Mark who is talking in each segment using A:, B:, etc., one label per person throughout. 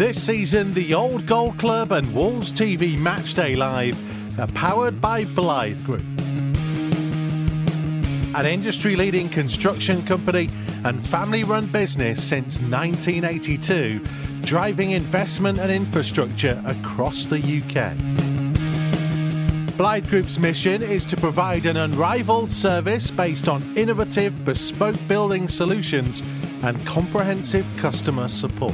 A: This season, the Old Gold Club and Wolves TV Matchday Live are powered by Blythe Group. An industry leading construction company and family run business since 1982, driving investment and infrastructure across the UK. Blythe Group's mission is to provide an unrivaled service based on innovative, bespoke building solutions and comprehensive customer support.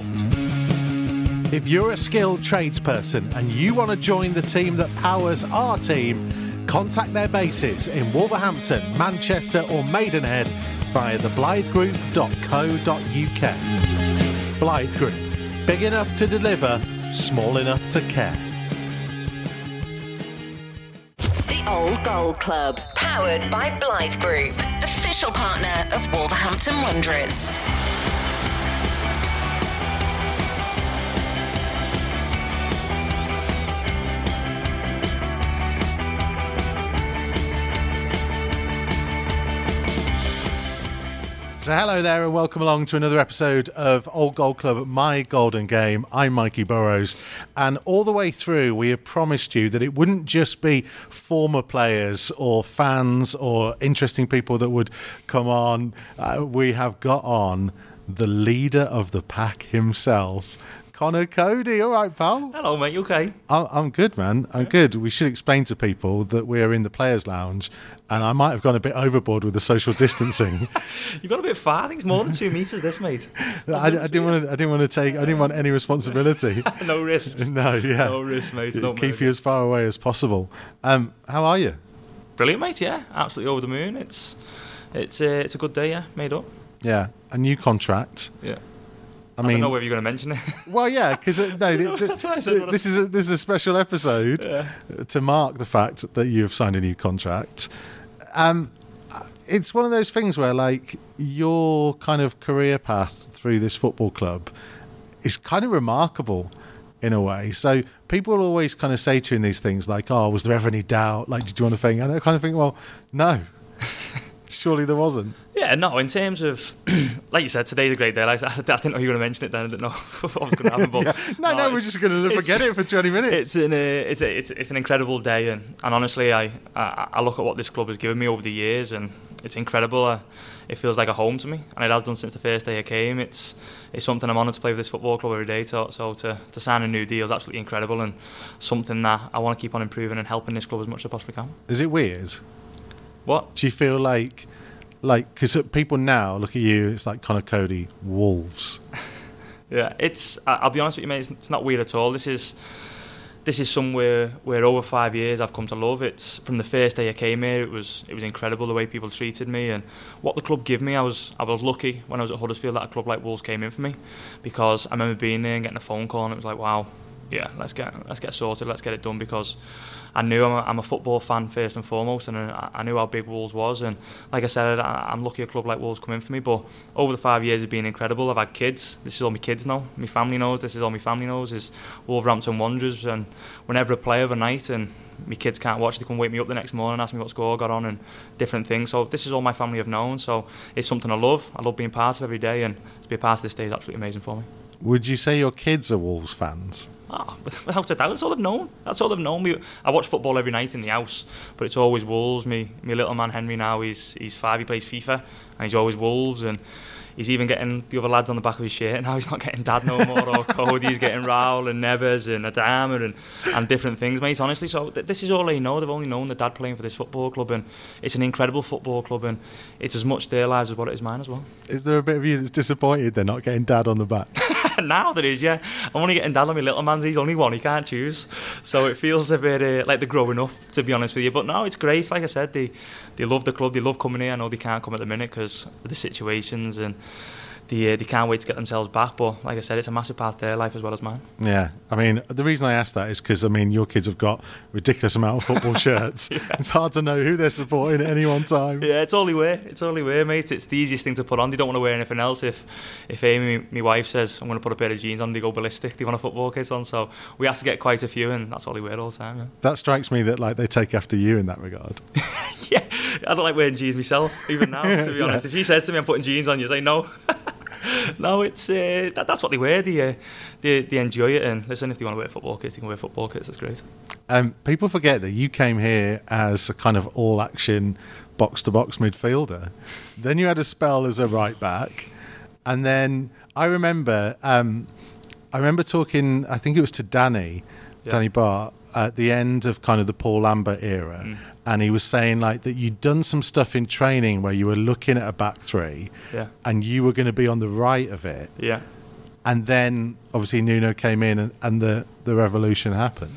A: If you're a skilled tradesperson and you want to join the team that powers our team, contact their bases in Wolverhampton, Manchester, or Maidenhead via theblythegroup.co.uk. Blythe Group, big enough to deliver, small enough to care.
B: The Old Gold Club, powered by Blythe Group, official partner of Wolverhampton Wanderers.
A: So, hello there, and welcome along to another episode of Old Gold Club, My Golden Game. I'm Mikey Burrows, and all the way through, we have promised you that it wouldn't just be former players or fans or interesting people that would come on. Uh, we have got on the leader of the pack himself. Conor Coady, all right, pal.
C: Hello, mate. You okay?
A: I'm, I'm good, man. I'm good. We should explain to people that we're in the players' lounge, and I might have gone a bit overboard with the social distancing.
C: You got a bit far. I think it's more than two meters. This, mate.
A: I, I didn't want to. I didn't want to take. I didn't want any responsibility.
C: no risks.
A: no, yeah.
C: No risks, mate. Don't
A: Keep
C: worry.
A: you as far away as possible. Um, how are you?
C: Brilliant, mate. Yeah, absolutely over the moon. It's it's uh, it's a good day. Yeah, made up.
A: Yeah, a new contract.
C: Yeah.
A: I mean, I,
C: don't know whether you're going to mention it.
A: well, yeah, because no, th- th-
C: That's why I said what I-
A: this is a, this is a special episode
C: Yeah.
A: to mark the fact that you have signed a new contract. Um, it's one of those things where, like, your kind of career path through this football club is kind of remarkable in a way. So people will always kind of say to you in these things, like, "Oh, was there ever any doubt? Like, did you want to think?" And I kind of think, well, no, surely there wasn't.
C: yeah, no. In terms of, like you said, today's a great day. Like, I, didn't know you were going to mention it. Then I didn't know what was going to happen. But
A: Yeah. No, no, we're just going to forget it for twenty minutes.
C: It's an uh, it's, a, it's it's an incredible day, and, and honestly, I, I I look at what this club has given me over the years, and it's incredible. Uh, it feels like a home to me, and it has done since the first day I came. It's it's something I'm honoured to play with this football club every day. So, so to, to sign a new deal is absolutely incredible, and something that I want to keep on improving and helping this club as much as I possibly can.
A: Is it weird?
C: What?
A: Do you feel like, like, because people now look at you, it's like Conor Coady, Wolves.
C: Yeah, it's. I'll be honest with you, mate. It's, it's not weird at all. This is, this is somewhere where over five years I've come to love. It's from the first day I came here. It was it was incredible the way people treated me and what the club gave me. I was I was lucky when I was at Huddersfield that a club like Wolves came in for me, because I remember being there and getting a phone call and it was like, wow, yeah, let's get let's get sorted, let's get it done because. I knew I'm a, I'm a football fan first and foremost, and uh, I, I knew how big Wolves was. And like I said, I, I'm lucky a club like Wolves come in for me. But over the five years, it's been incredible. I've had kids. This is all my kids know. My family knows. This is all my family knows. Is Wolverhampton Wanderers. And whenever I play overnight and my kids can't watch, they can wake me up the next morning, and ask me what score got on, and different things. So this is all my family have known. So it's something I love. I love being part of every day, and to be a part of this day is absolutely amazing for me.
A: Would you say your kids are Wolves fans?
C: Oh, without a doubt, that's all they've known. That's all they've known. We, I watch football every night in the house, but it's always Wolves. Me, my little man Henry now, he's he's five. He plays FIFA, and he's always Wolves, and he's even getting the other lads on the back of his shirt. Now he's not getting Dad no more, or Coady. He's getting Raul and Neves and Adama and and different things, mate. Honestly, so th- this is all they know. They've only known the dad playing for this football club, and it's an incredible football club, and it's as much their lives as what it is mine as well.
A: Is there a bit of you that's disappointed they're not getting dad on the back?
C: now there is, yeah. I'm only getting dad on my little man's. He's only one. He can't choose, so it feels a bit uh, like they're growing up, to be honest with you. But no, it's great. Like I said, they they love the club. They love coming here. I know they can't come at the minute because of the situations and. They, uh, they can't wait to get themselves back, but like I said, it's a massive part of their life as well as mine.
A: yeah. I mean, the reason I asked that is because, I mean, your kids have got ridiculous amount of football shirts. It's hard to know who they're supporting at any one time.
C: Yeah, it's all they wear. It's all they wear, mate. It's the easiest thing to put on. They don't want to wear anything else. If if Amy, my wife, says I'm going to put a pair of jeans on, they go ballistic. They want a football kit on, so we have to get quite a few, and that's all they wear all the time. Yeah.
A: That strikes me that, like, they take after you in that regard.
C: yeah, I don't like wearing jeans myself, even now, to be honest. If she says to me, I'm putting jeans on, you say no. no, it's uh, that, that's what they wear. They, uh, they they enjoy it, and listen, if they want to wear football kits, they can wear football kits. That's great.
A: Um, people forget that you came here as a kind of all-action box-to-box midfielder. Then you had a spell as a right back, and then I remember, um, I remember talking. I think it was to Danny,
C: Yeah.
A: Danny Batth, at the end of kind of the Paul Lambert era,
C: Mm.
A: And he was saying like that you'd done some stuff in training where you were looking at a back three,
C: Yeah,
A: and you were going to be on the right of it,
C: yeah.
A: and then obviously Nuno came in, and, and the the revolution happened.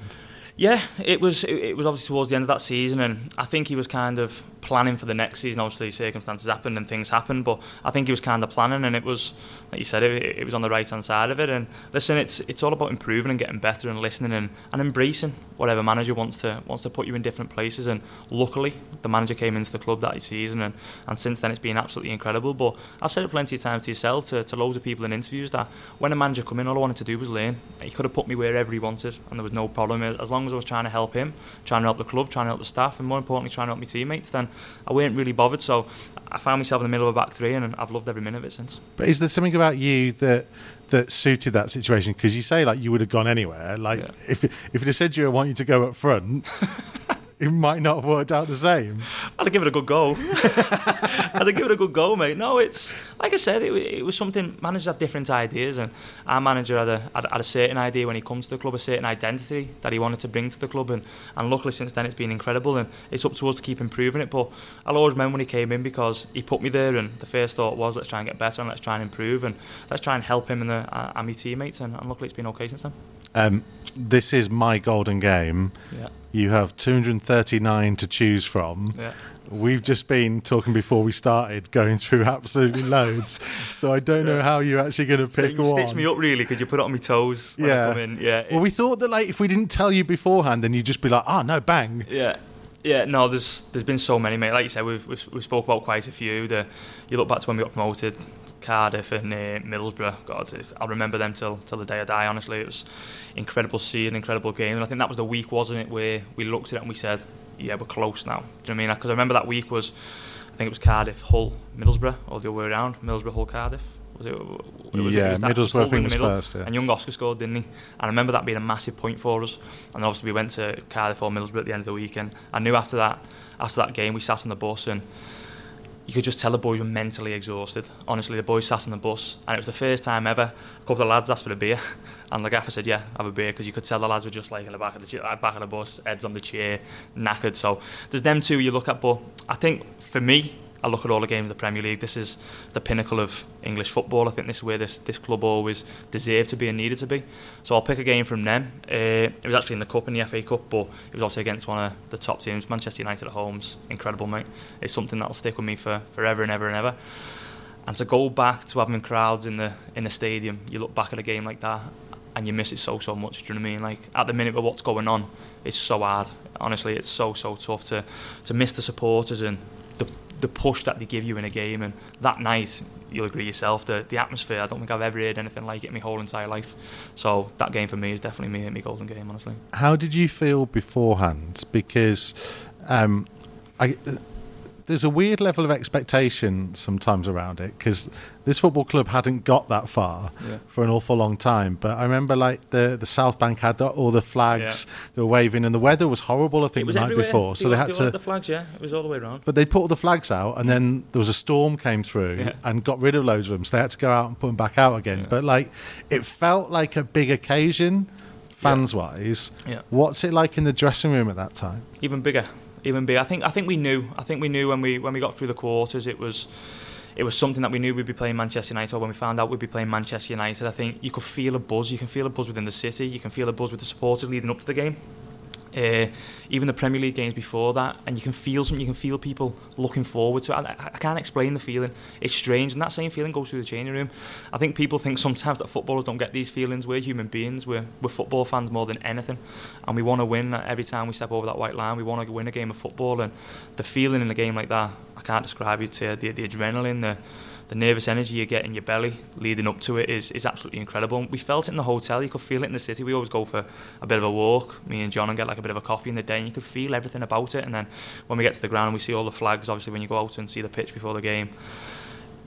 C: Yeah, it was it, was obviously towards the end of that season, and I think he was kind of planning for the next season. Obviously, circumstances happened and things happened, but I think he was kind of planning, and it was like you said, it, it was on the right hand side of it. And listen, it's it's all about improving and getting better and listening and, and embracing whatever manager wants to wants to put you in different places. And luckily, the manager came into the club that season, and, and since then it's been absolutely incredible. But I've said it plenty of times to yourself, to, to loads of people in interviews, that when a manager come in, all I wanted to do was learn. He could have put me wherever he wanted, and there was no problem. As long I was trying to help him, trying to help the club, trying to help the staff, and more importantly, trying to help my teammates, then I weren't really bothered. So I found myself in the middle of a back three, and I've loved every minute of it since.
A: But is there something about you that that suited that situation? Because you say like you would have gone anywhere. Like
C: Yeah.
A: if if it had said you I want you to go up front, it might not have worked out the same.
C: I'd given it a good go. I'd given it a good go, mate. No, it's like I said, it, it was something. Managers have different ideas, and our manager had a had, had a certain idea when he comes to the club, a certain identity that he wanted to bring to the club, and, and luckily since then it's been incredible, and it's up to us to keep improving it. But I'll always remember when he came in because he put me there, and the first thought was let's try and get better and let's try and improve and let's try and help him and the uh, and my teammates, and, and luckily it's been okay since then.
A: Um, this is my golden game.
C: Yeah,
A: You have 239 to choose from.
C: yeah.
A: We've just been talking before we started, going through absolutely loads. So I don't know how you're actually going to
C: So
A: pick
C: you
A: one.
C: stitch me up really because you put it on my toes.
A: Yeah.
C: I come in. yeah.
A: Well, we thought that like if we didn't tell you beforehand, then you'd just be like, "Oh no, bang!"
C: Yeah. Yeah, no, there's there's been so many, mate. Like you said, we've we've, we've spoke about quite a few. The you look back to when we got promoted, Cardiff and uh, Middlesbrough. God, I'll remember them till till the day I die. Honestly, it was incredible seeing, incredible game, and I think that was the week, wasn't it, where we looked at it and we said, "Yeah, we're close now." Do you know what I mean? Because I remember that week was, I think it was Cardiff, Hull, Middlesbrough, or the other way around, Middlesbrough, Hull, Cardiff. Was it? it was,
A: Yeah,
C: it was
A: Middlesbrough, I think, was
C: middle,
A: first, yeah.
C: And young Oscar scored, didn't he? And I remember that being a massive point for us. And obviously we went to Cardiff or Middlesbrough at the end of the week, and I knew after that, after that game, we sat on the bus and you could just tell the boys were mentally exhausted. Honestly, the boys sat on the bus, and it was the first time ever. A couple of lads asked for a beer, and the gaffer said, "Yeah, have a beer," because you could tell the lads were just like in the back of the back of the bus, heads on the chair, knackered. So there's them two you look at, but I think for me, I look at all the games of the Premier League. This is the pinnacle of English football. I think this is where this, this club always deserved to be and needed to be. So I'll pick a game from them. Uh, it was actually in the cup, in the FA Cup, but it was also against one of the top teams, Manchester United at home's incredible, mate. It's something that'll stick with me for forever and ever and ever. And to go back to having crowds in the in the stadium, you look back at a game like that and you miss it so so much. Do you know what I mean? Like at the minute with what's going on, it's so hard. Honestly, it's so so tough to to miss the supporters and the push that they give you in a game. And that night, you'll agree yourself, the the atmosphere. I don't think I've ever heard anything like it in my whole entire life. So that game for me is definitely me my golden game. Honestly.
A: How did you feel beforehand? Because um, I, there's a weird level of expectation sometimes around it because this football club hadn't got that far
C: Yeah.
A: for an awful long time. But I remember like the, the South Bank had the, all the flags they were waving, and the weather was horrible. I think the night before, so they had to.
C: the flags. Yeah, it was all the way around.
A: But they put all the flags out, and then there was a storm came through
C: Yeah.
A: and got rid of loads of them. So they had to go out and put them back out again.
C: Yeah.
A: But like, it felt like a big occasion, fans wise.
C: Yeah.
A: What's it like in the dressing room at that time?
C: even bigger, even bigger. I think I think we knew. I think we knew when we when we got through the quarters, it was it was something that we knew we'd be playing Manchester United. Or when we found out we'd be playing Manchester United, I think you could feel a buzz. You can feel a buzz within the city. You can feel a buzz with the supporters leading up to the game. Uh, even the Premier League games before that, and you can feel something. You can feel people looking forward to it. I, I can't explain the feeling. It's strange, and that same feeling goes through the changing room. I think people think sometimes that footballers don't get these feelings. We're human beings. We're we're football fans more than anything, and we want to win every time we step over that white line. We want to win a game of football, and the feeling in a game like that, I can't describe it to you. The, the adrenaline, the the nervous energy you get in your belly leading up to it is, is absolutely incredible. We felt it in the hotel, you could feel it in the city. We always go for a bit of a walk, me and John, and get like a bit of a coffee in the day, and you could feel everything about it. And then when we get to the ground and we see all the flags, obviously, when you go out and see the pitch before the game,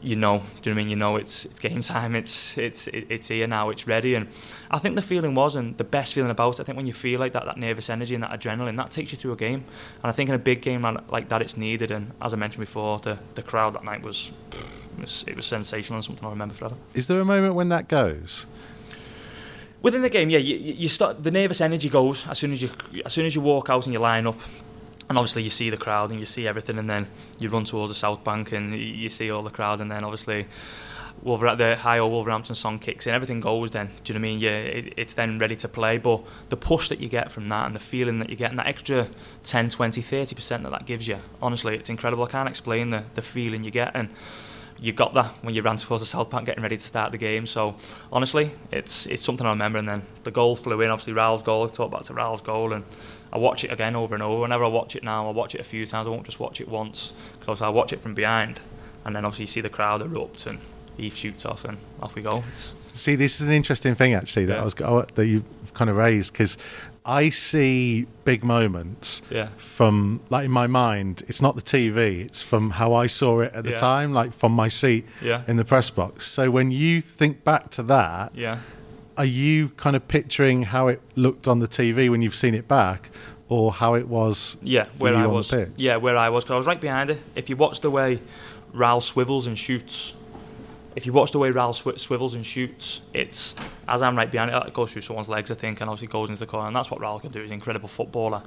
C: you know, do you know what I mean? You know, it's it's game time. It's it's it's here now. It's ready, and I think the feeling was, and the best feeling about it, I think when you feel like that, that nervous energy and that adrenaline, that takes you to a game. And I think in a big game like that, it's needed. And as I mentioned before, the the crowd that night was it was, it was sensational and something I remember forever.
A: Is there a moment when that goes?
C: Within the game, yeah, you, you start the nervous energy goes as soon as you as soon as you walk out and you line up and obviously you see the crowd and you see everything, and then you run towards the South Bank and you see all the crowd, and then obviously. Wolver- the Hi Ho Wolverhampton song kicks in, everything goes then. Do you know what I mean? Yeah, it, it's then ready to play. But the push that you get from that and the feeling that you get and that extra 10, 20, 30% that that gives you, honestly, it's incredible. I can't explain the, the feeling you get. And you got that when you ran towards the South Bank getting ready to start the game. So honestly, it's it's something I remember. And then the goal flew in, obviously Raul's goal. I talked back to Raul's goal, and I watch it again over and over. Whenever I watch it now, I watch it a few times. I won't just watch it once because I watch it from behind, and then obviously you see the crowd erupt and Eve shoots off and off we go. It's
A: see, this is an interesting thing actually that yeah. I was oh, that you kind of raised because I see big moments
C: yeah.
A: from like in my mind. It's not the TV; it's from how I saw it at the yeah. time, like from my seat
C: yeah.
A: in the press box. So when you think back to that,
C: yeah
A: are you kind of picturing how it looked on the TV when you've seen it back, or how it was?
C: Yeah, where I was. Yeah, where I was because I was right behind it. If you watch the way Raul swivels and shoots, if you watch the way Raul sw- swivels and shoots, it's as I'm right behind it, it goes through someone's legs, I think, and obviously goes into the corner, and that's what Raul can do. He's an incredible footballer,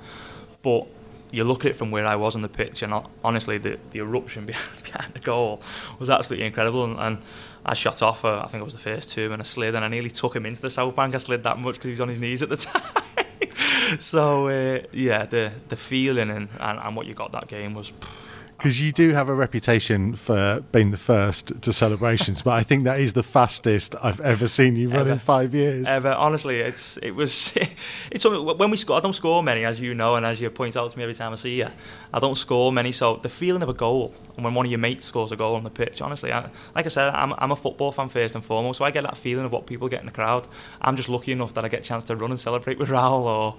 C: but you look at it from where I was on the pitch, and honestly, the, the eruption behind, behind the goal was absolutely incredible. And, and I shot off, uh, I think it was the first two, and I slid, and I nearly took him into the South Bank. I slid that much because he was on his knees at the time. so, uh, yeah, the the feeling and, and, and what you got that game was. Pff,
A: because you do have a reputation for being the first to celebrations, but I think that is the fastest I've ever seen you run ever, in five years.
C: Ever, honestly, it's it was it's when we score. I don't score many, as you know, and as you point out to me every time I see you. I don't score many, so the feeling of a goal and when one of your mates scores a goal on the pitch, honestly, I, like I said, I'm, I'm a football fan first and foremost, so I get that feeling of what people get in the crowd. I'm just lucky enough that I get a chance to run and celebrate with Raul or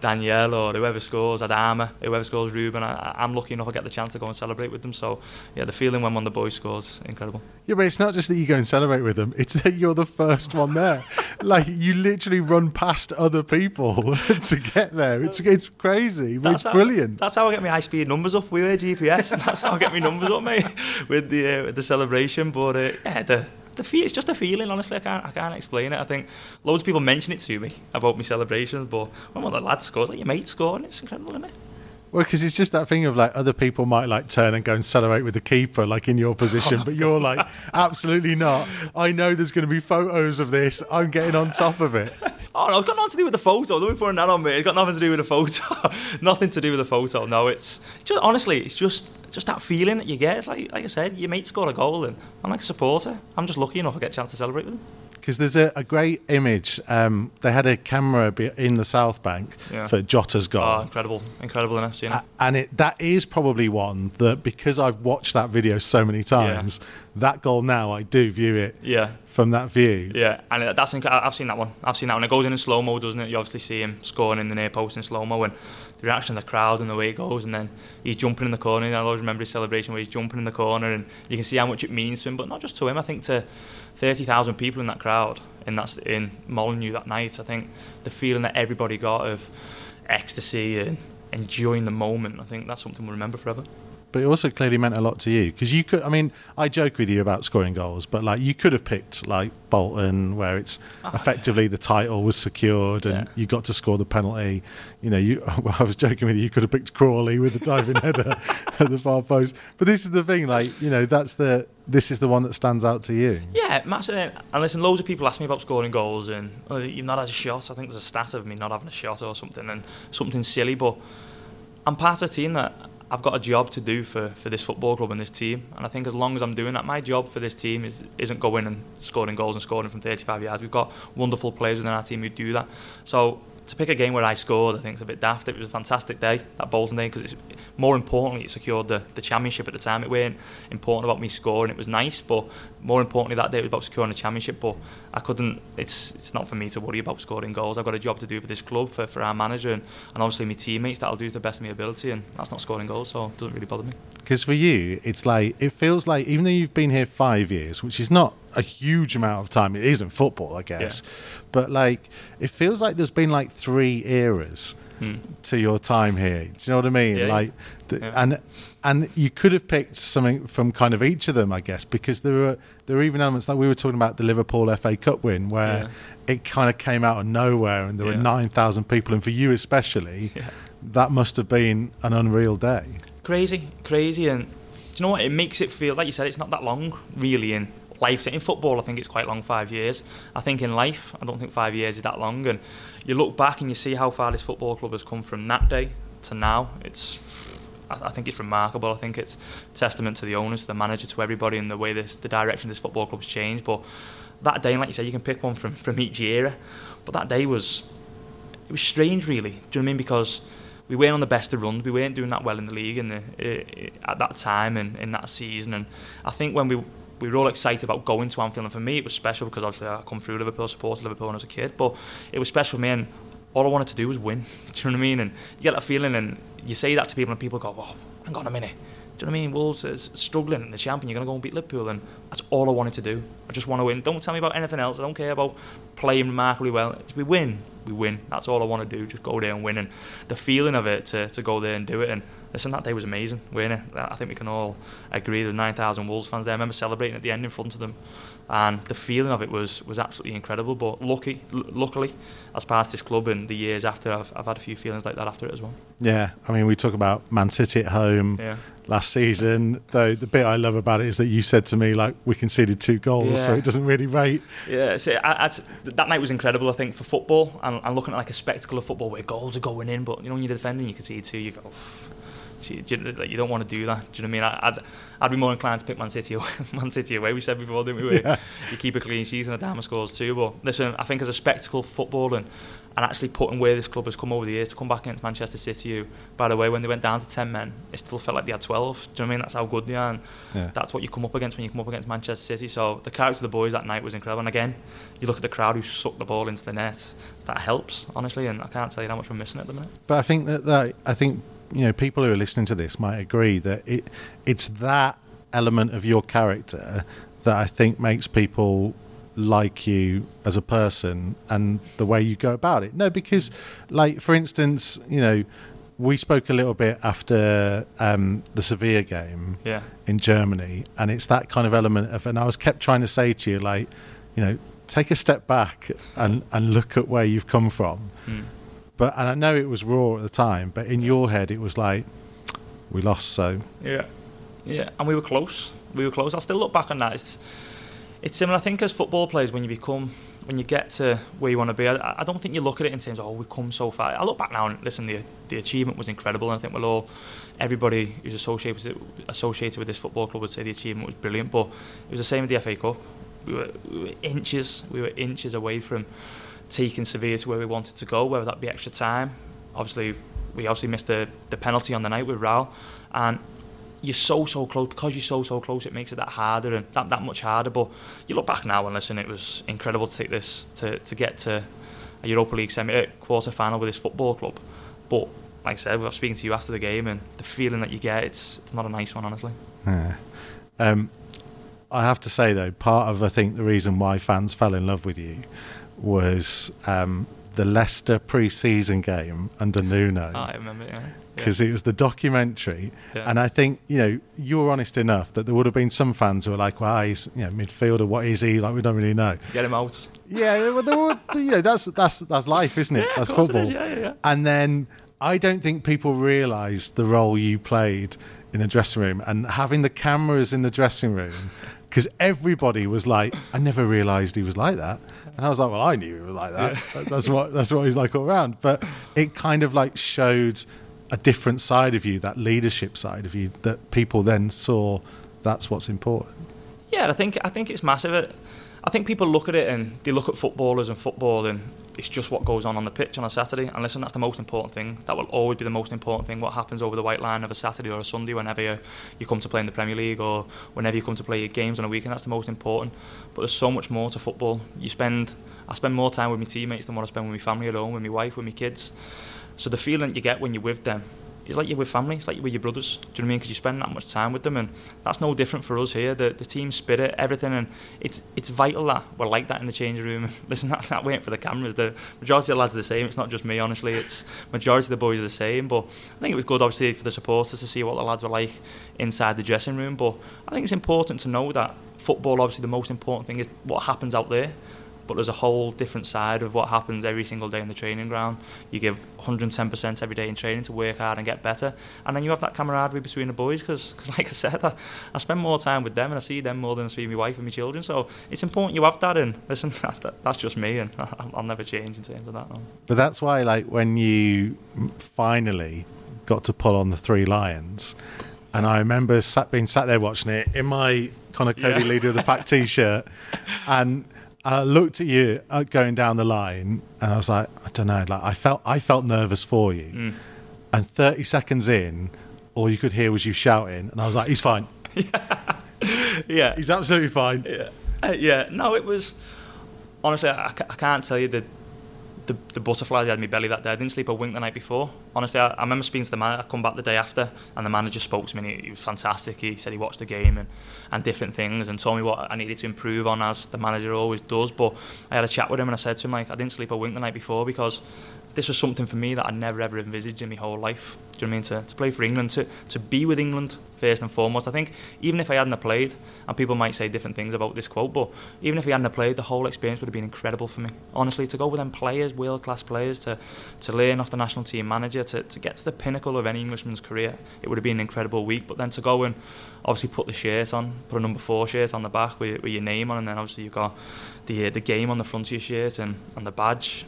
C: Danielle or whoever scores, Adama, whoever scores Ruben. I, I'm lucky enough I get the chance to go and celebrate with them. So, yeah, the feeling when one of the boys scores, incredible.
A: Yeah, but it's not just that you go and celebrate with them, it's that you're the first one there. like, you literally run past other people to get there. It's, it's crazy, but it's
C: how,
A: brilliant.
C: That's how I get my high speed numbers up. We wear GPS, and that's how I get my numbers numbers up, mate, with the uh, with the celebration. But uh, yeah, the the feel, it's just a feeling. Honestly, I can't I can't explain it. I think loads of people mention it to me about my celebrations, but when one of the lads scores, like your mate scoring, it's incredible, isn't it?
A: Well, because it's just that thing of like other people might like turn and go and celebrate with the keeper, like in your position, but you're like, absolutely not. I know there's going to be photos of this. I'm getting on top of it.
C: Oh no, it's got nothing to do with the photo. Don't be putting that on me. It's got nothing to do with the photo. nothing to do with the photo. No, it's just honestly, it's just just that feeling that you get. It's like like I said, your mate scored a goal, and I'm like a supporter. I'm just lucky enough to get a chance to celebrate with them
A: because there's a, a, great image. Um, they had a camera in the South Bank yeah. for Jota's goal.
C: Oh, incredible, incredible enough. Seen it.
A: and it that is probably one that because I've watched that video so many times, yeah. that goal now I do view it.
C: Yeah.
A: From that view.
C: Yeah, and that's inc- I've seen that one. I've seen that one. It goes in in slow mo, doesn't it? You obviously see him scoring in the near post in slow mo, and the reaction of the crowd and the way it goes, and then he's jumping in the corner. And I always remember his celebration where he's jumping in the corner, and you can see how much it means to him. But not just to him. I think to thirty thousand people in that crowd in that in Molineux that night. I think the feeling that everybody got of ecstasy and enjoying the moment. I think that's something we'll remember forever
A: but it also clearly meant a lot to you because you could. I mean, I joke with you about scoring goals, but like you could have picked like Bolton, where it's oh, effectively yeah. the title was secured and yeah. you got to score the penalty. You know, you. Well, I was joking with you. You could have picked Crawley with the diving header at the far post, but this is the thing. Like, you know, that's the. This is the one that stands out to you.
C: Yeah, massive. And listen, loads of people ask me about scoring goals, and oh, you've not had a shot. I think there's a stat of me not having a shot or something, and something silly, but. I'm part of a team that I've got a job to do for, for this football club and this team. And I think as long as I'm doing that, my job for this team is, isn't going and scoring goals and scoring from 35 yards. We've got wonderful players within our team who do that. So to pick a game where I scored, I think it's a bit daft. It was a fantastic day, that Bolton day, because more importantly, it secured the, the championship at the time. It weren't important about me scoring. It was nice, but more importantly, that day it was about securing the championship. But I couldn't. It's it's not for me to worry about scoring goals. I've got a job to do for this club, for, for our manager, and, and obviously my teammates. That'll do to the best of my ability, and that's not scoring goals, so it doesn't really bother me.
A: Because for you, it's like it feels like even though you've been here five years, which is not a huge amount of time. It isn't football, I guess, yeah. but like it feels like there's been like three eras to your time here. Do you know what I mean?
C: Yeah,
A: like, the, yeah. and and you could have picked something from kind of each of them, I guess, because there were there were even elements like we were talking about the Liverpool FA Cup win where it kind of came out of nowhere and there were nine thousand people, and for you especially, that must have been an unreal day.
C: Crazy, crazy, and do you know what? It makes it feel like you said it's not that long, really, in life. In football, I think it's quite long, five years. I think in life, I don't think five years is that long. And you look back and you see how far this football club has come from that day to now. It's I think it's remarkable. I think it's testament to the owners, to the manager, to everybody, and the way this, the direction this football club's changed. But that day, like you said, you can pick one from, from each era. But that day was it was strange, really. Do you know what I mean? Because we weren't on the best of runs. We weren't doing that well in the league in the, uh, at that time and in that season. And I think when we we were all excited about going to Anfield, and for me it was special because obviously I come through Liverpool, supported Liverpool when I was a kid, but it was special for me, and all I wanted to do was win. Do you know what I mean? And you get that feeling, and you say that to people, and people go, "Oh, hang on a minute." Do you know what I mean? Wolves is struggling in the champion. You're going to go and beat Liverpool, and that's all I wanted to do. I just want to win. Don't tell me about anything else. I don't care about playing remarkably well. If we win, we win. That's all I want to do. Just go there and win. And the feeling of it to, to go there and do it. And listen, that day was amazing, weren't it? I think we can all agree. There 9,000 Wolves fans there. I remember celebrating at the end in front of them, and the feeling of it was was absolutely incredible. But lucky, l- luckily, as part of this club and the years after, I've, I've had a few feelings like that after it as well.
A: Yeah, I mean, we talk about Man City at home.
C: Yeah
A: last season. Though the bit I love about it is that you said to me like we conceded two goals, yeah. so it doesn't really rate.
C: Yeah, so I, I, that night was incredible. I think for football and, and looking at like a spectacle of football where goals are going in, but you know when you're defending, you can see two. You go. You, you don't want to do that. Do you know what I mean? I'd, I'd be more inclined to pick Man City away. Man City away. We said before, didn't we? Yeah. You keep a clean sheet and the Dama scores too. But listen, I think as a spectacle football and and actually putting where this club has come over the years to come back against Manchester City, who, by the way, when they went down to 10 men, it still felt like they had 12. Do you know what I mean? That's how good they are. And yeah. that's what you come up against when you come up against Manchester City. So the character of the boys that night was incredible. And again, you look at the crowd who sucked the ball into the net. That helps, honestly. And I can't tell you how much we're missing at the minute.
A: But I think that, that I think you know people who are listening to this might agree that it it's that element of your character that I think makes people like you as a person and the way you go about it. No, because, like, for instance, you know, we spoke a little bit after um, the Sevilla game
C: yeah.
A: in Germany, and it's that kind of element of, and I was kept trying to say to you, like, you know, take a step back and, and look at where you've come from. Mm. But, and I know it was raw at the time, but in your head, it was like, we lost, so.
C: Yeah. Yeah. And we were close. We were close. I still look back on that. It's, it's similar. I think as football players, when you become, when you get to where you want to be, I, I don't think you look at it in terms of oh we've come so far. I look back now and listen, the the achievement was incredible, and I think we'll all, everybody who's associated with associated with this football club would say the achievement was brilliant. But it was the same with the FA Cup. We were, we were inches, we were inches away from taking Sevilla to where we wanted to go, whether that be extra time. Obviously, we obviously missed the, the penalty on the night with Raul, and you're so so close because you're so so close. It makes it that harder and that that much harder. But you look back now and listen, it was incredible to take this to to get to a Europa League semi uh, quarter final with this football club. But like I said, I was speaking to you after the game, and the feeling that you get, it's it's not a nice one, honestly.
A: Yeah. Um, I have to say though, part of I think the reason why fans fell in love with you was um, the Leicester pre-season game under Nuno.
C: Oh, I remember, yeah
A: because yeah. it was the documentary. Yeah. And I think you know you were honest enough that there would have been some fans who were like, "Well, he's you know midfielder. What is he? Like we don't really know."
C: Get him out.
A: Yeah, well, were, you know that's that's that's life, isn't it?
C: Yeah,
A: that's football.
C: Yeah, yeah,
A: and then I don't think people realised the role you played in the dressing room and having the cameras in the dressing room because everybody was like, I never realised he was like that, and I was like, well, I knew he was like that. Yeah. That's what that's what he's like all around. But it kind of like showed a different side of you, that leadership side of you, that people then saw that's what's important.
C: Yeah, I think I think it's massive. Uh, I think people look at it and they look at footballers and football and it's just what goes on on the pitch on a Saturday. And listen, that's the most important thing. That will always be the most important thing. What happens over the white line of a Saturday or a Sunday, whenever you, you come to play in the Premier League or whenever you come to play your games on a weekend, that's the most important. But there's so much more to football. You spend, I spend more time with my teammates than what I spend with my family at home, with my wife, with my kids. So the feeling you get when you're with them it's like you're with family, it's like you're with your brothers. Do you know what I mean? Because you spend that much time with them, and that's no different for us here. The the team spirit, everything, and it's it's vital that we're like that in the changing room. Listen, that, that waiting for the cameras. The majority of the lads are the same. It's not just me, honestly. It's majority of the boys are the same. But I think it was good, obviously, for the supporters to see what the lads were like inside the dressing room. But I think it's important to know that football, obviously, the most important thing is what happens out there but there's a whole different side of what happens every single day in the training ground. You give 110% every day in training to work hard and get better, and then you have that camaraderie between the boys because, like I said, I, I spend more time with them and I see them more than I see my wife and my children. So it's important you have that. And listen, that, that's just me, and I'll, I'll never change in terms of that. No.
A: But that's why, like, when you finally got to pull on the three lions. And I remember sat, being sat there watching it in my kind of Coady
C: Yeah.
A: leader of the pack t-shirt, and I looked at you uh, going down the line, and I was like, I don't know, like I felt I felt nervous for you.
C: Mm.
A: And 30 seconds in, all you could hear was you shouting, and I was like, he's fine,
C: Yeah,
A: he's absolutely fine.
C: Yeah, uh, yeah. No, it was honestly. I, I can't tell you the, the the butterflies had in my belly that day. I didn't sleep a wink the night before. Honestly, I, I remember speaking to the manager. I come back the day after, and the manager spoke to me. He, he was fantastic. He said he watched the game and and different things, and told me what I needed to improve on, as the manager always does. But I had a chat with him, and I said to him like, I didn't sleep a wink the night before because this was something for me that I never ever envisaged in my whole life. Do you know what I mean? To, to play for England, to, to be with England first and foremost. I think even if I hadn't played, and people might say different things about this quote, but even if I hadn't played, the whole experience would have been incredible for me. Honestly, to go with them players, world class players, to, to learn off the national team manager, to, to get to the pinnacle of any Englishman's career, it would have been an incredible week. But then to go and obviously put the shirt on, put a number four shirt on the back with, with your name on, and then obviously you've got the uh, the game on the front of your shirt and, and the badge.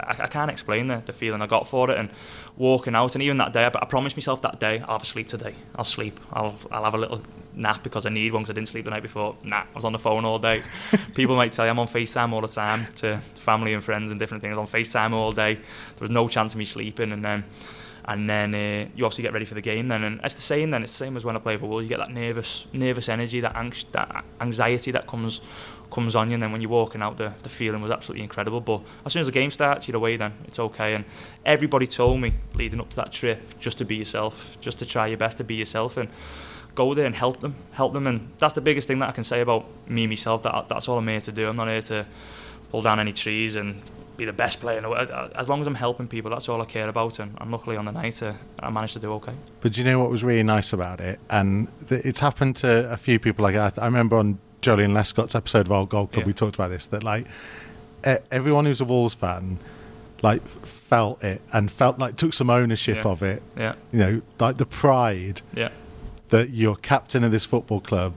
C: I, I can't explain the, the feeling I got for it and walking out and even that day I, I promised myself that day I'll have a sleep today. I'll sleep. I'll, I'll have a little nap because I need one because I didn't sleep the night before. Nah I was on the phone all day. People might tell you I'm on FaceTime all the time to family and friends and different things. On FaceTime all day. There was no chance of me sleeping and then and then uh, you obviously get ready for the game then and it's the same then it's the same as when I play for Wolves you get that nervous nervous energy that, anx- that anxiety that comes comes on you and then when you're walking out the, the feeling was absolutely incredible but as soon as the game starts you're away then it's okay and everybody told me leading up to that trip just to be yourself just to try your best to be yourself and go there and help them help them and that's the biggest thing that I can say about me myself that that's all I'm here to do I'm not here to pull down any trees and be the best player in the world. As long as I'm helping people, that's all I care about. And, and luckily on the night, uh, I managed to do okay.
A: But do you know what was really nice about it? And th- it's happened to a few people. Like I, I remember on Joleon Lescott's episode of Old Gold Club,
C: Yeah.
A: we talked about this. That like e- everyone who's a Wolves fan, like felt it and felt like took some ownership
C: Yeah.
A: of it.
C: Yeah,
A: You know, like the pride
C: yeah,
A: that you're captain of this football club.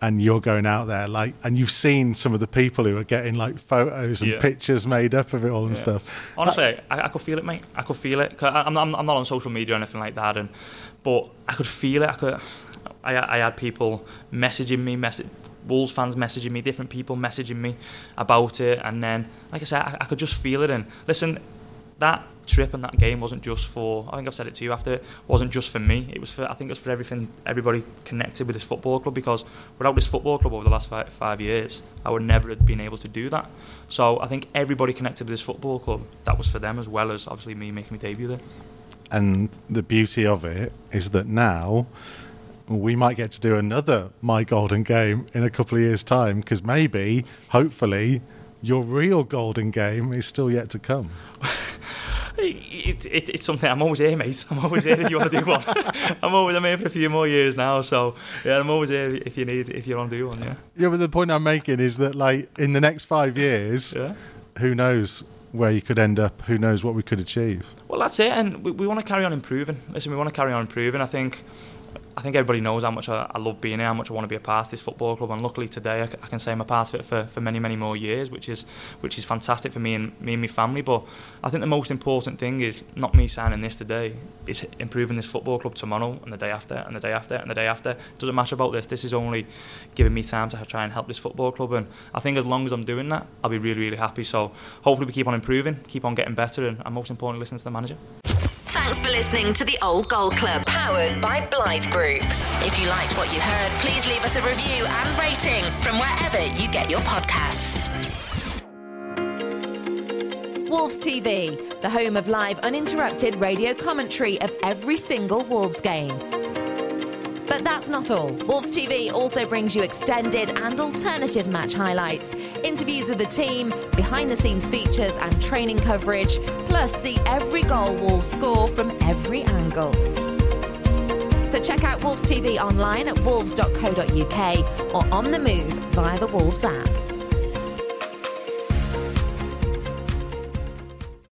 A: And you're going out there, like, and you've seen some of the people who are getting like photos and
C: Yeah.
A: pictures made up of it all and
C: Yeah.
A: stuff.
C: Honestly, I, I could feel it, mate. I could feel it I- I'm, I'm, I'm not on social media or anything like that, and but I could feel it. I could. I, I had people messaging me, message Wolves fans messaging me, different people messaging me about it, and then, like I said, I, I could just feel it. And listen, that trip and that game wasn't just for. I think I've said it to you after. It wasn't just for me. It was for. I think it was for everything. Everybody connected with this football club because without this football club over the last five, five years, I would never have been able to do that. So I think everybody connected with this football club. That was for them as well as obviously me making my debut there.
A: And the beauty of it is that now we might get to do another My Golden Game in a couple of years' time because maybe, hopefully, your real Golden Game is still yet to come.
C: It, it, it's something I'm always here, mate. I'm always here if you want to do one. I'm always I'm here for a few more years now, so yeah, I'm always here if you need if you want to do one. Yeah,
A: Yeah, but the point I'm making is that, like, in the next five years,
C: yeah.
A: who knows where you could end up? Who knows what we could achieve?
C: Well, that's it, and we, we want to carry on improving. Listen, we want to carry on improving. I think I think everybody knows how much I, I, love being here, how much I want to be a part of this football club, and luckily today I, I, can say I'm a part of it for, for many, many more years, which is which is fantastic for me and me and my family. But I think the most important thing is not me signing this today, is improving this football club tomorrow and the day after and the day after and the day after. It doesn't matter about this. This is only giving me time to try and help this football club, and I think as long as I'm doing that, I'll be really, really happy. So hopefully we keep on improving, keep on getting better, and, and most importantly, listen to the manager.
B: Thanks for listening to the Old Gold Club, powered by Blythe Group. If you liked what you heard, please leave us a review and rating from wherever you get your podcasts. Wolves TV, the home of live, uninterrupted radio commentary of every single Wolves game. But that's not all. Wolves TV also brings you extended and alternative match highlights, interviews with the team, behind the scenes features, and training coverage. Plus, see every goal Wolves score from every angle. So check out Wolves TV online at wolves.co.uk or on the move via the Wolves app.